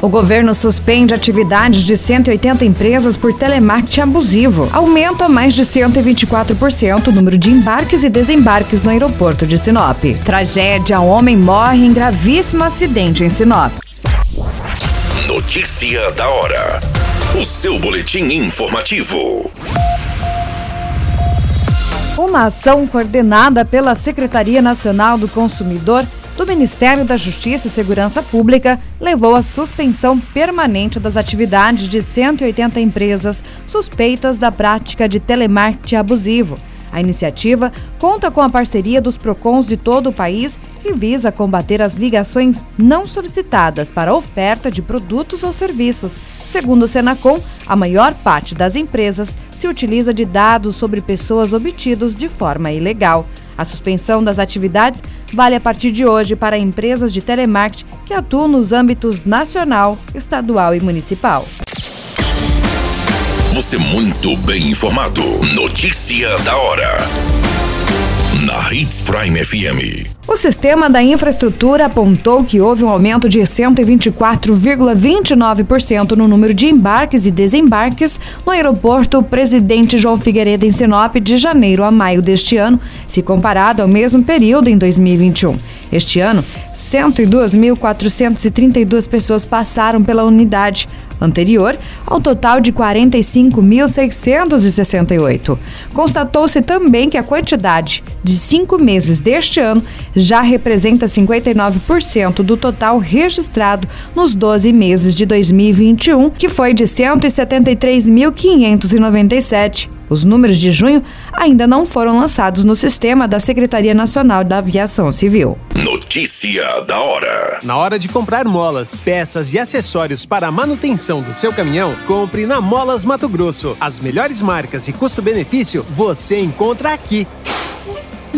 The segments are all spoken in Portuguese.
O governo suspende atividades de 180 empresas por telemarketing abusivo. Aumenta mais de 124% o número de embarques e desembarques no aeroporto de Sinop. Tragédia: um homem morre em gravíssimo acidente em Sinop. Notícia da hora. O seu boletim informativo. Uma ação coordenada pela Secretaria Nacional do Consumidor do Ministério da Justiça e Segurança Pública levou à suspensão permanente das atividades de 180 empresas suspeitas da prática de telemarketing abusivo. A iniciativa conta com a parceria dos PROCONs de todo o país e visa combater as ligações não solicitadas para oferta de produtos ou serviços. Segundo o Senacom, a maior parte das empresas se utiliza de dados sobre pessoas obtidos de forma ilegal. A suspensão das atividades vale a partir de hoje para empresas de telemarketing que atuam nos âmbitos nacional, estadual e municipal. Você muito bem informado. Notícia da hora. Na Hits Prime FM. O sistema da infraestrutura apontou que houve um aumento de 124,29% no número de embarques e desembarques no aeroporto Presidente João Figueiredo em Sinop de janeiro a maio deste ano, se comparado ao mesmo período em 2021. Este ano, 102.432 pessoas passaram pela unidade, anterior ao total de 45.668. Constatou-se também que a quantidade de cinco meses deste ano já representa 59% do total registrado nos 12 meses de 2021, que foi de 173.597. Os números de junho ainda não foram lançados no sistema da Secretaria Nacional da Aviação Civil. Notícia da hora. Na hora de comprar molas, peças e acessórios para a manutenção do seu caminhão, compre na Molas Mato Grosso. As melhores marcas e custo-benefício você encontra aqui.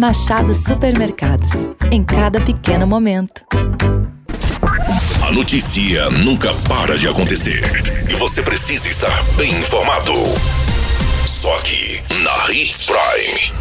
Machado Supermercados. Em cada pequeno momento. A notícia nunca para de acontecer. E você precisa estar bem informado. Só aqui, na Hits Prime.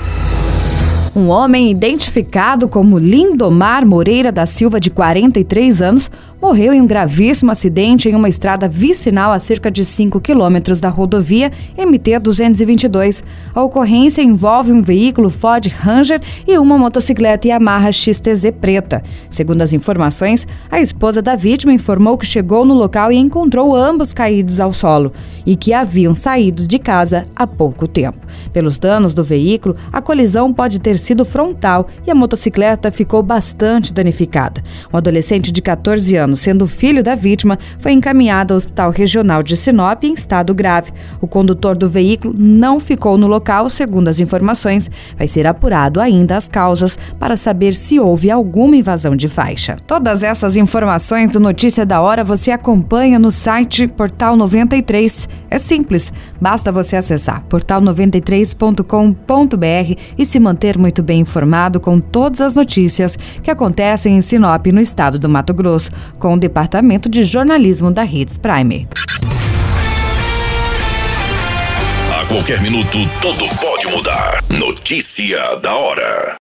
Um homem identificado como Lindomar Moreira da Silva, de 43 anos, morreu em um gravíssimo acidente em uma estrada vicinal a cerca de 5 quilômetros da rodovia MT-222. A ocorrência envolve um veículo Ford Ranger e uma motocicleta Yamaha XTZ preta. Segundo as informações, a esposa da vítima informou que chegou no local e encontrou ambos caídos ao solo e que haviam saído de casa há pouco tempo. Pelos danos do veículo, a colisão pode ter sido frontal e a motocicleta ficou bastante danificada. Um adolescente de 14 anos anos, sendo filho da vítima, foi encaminhado ao Hospital Regional de Sinop em estado grave. O condutor do veículo não ficou no local, segundo as informações. Vai ser apurado ainda as causas para saber se houve alguma invasão de faixa. Todas essas informações do Notícia da Hora você acompanha no site Portal 93. É simples, basta você acessar portal93.com.br e se manter muito bem informado com todas as notícias que acontecem em Sinop, no estado do Mato Grosso com o Departamento de Jornalismo da Hits Prime. A qualquer minuto, tudo pode mudar. Notícia da hora.